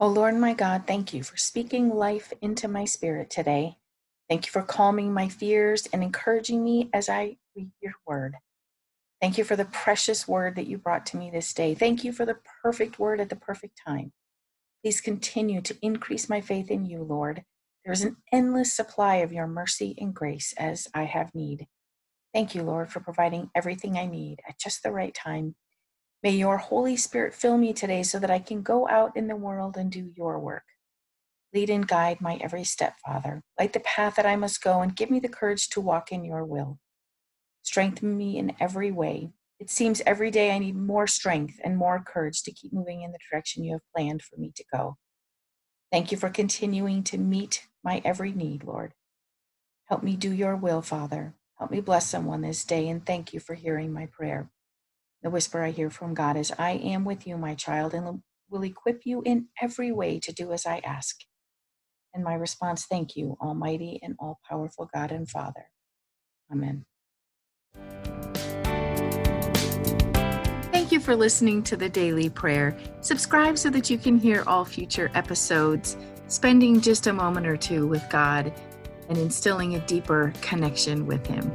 Oh Lord my God, thank you for speaking life into my spirit today. Thank you for calming my fears and encouraging me as I read your word. Thank you for the precious word that you brought to me this day. Thank you for the perfect word at the perfect time. Please continue to increase my faith in you, Lord. There is an endless supply of your mercy and grace as I have need. Thank you, Lord, for providing everything I need at just the right time May your Holy Spirit fill me today so that I can go out in the world and do your work. Lead and guide my every step, Father. Light the path that I must go and give me the courage to walk in your will. Strengthen me in every way. It seems every day I need more strength and more courage to keep moving in the direction you have planned for me to go. Thank you for continuing to meet my every need, Lord. Help me do your will, Father. Help me bless someone this day, and thank you for hearing my prayer. The whisper I hear from God is, I am with you, my child, and will equip you in every way to do as I ask. And my response, thank you, Almighty and all powerful God and Father. Amen. Thank you for listening to the Daily Prayer. Subscribe so that you can hear all future episodes, spending just a moment or two with God and instilling a deeper connection with Him.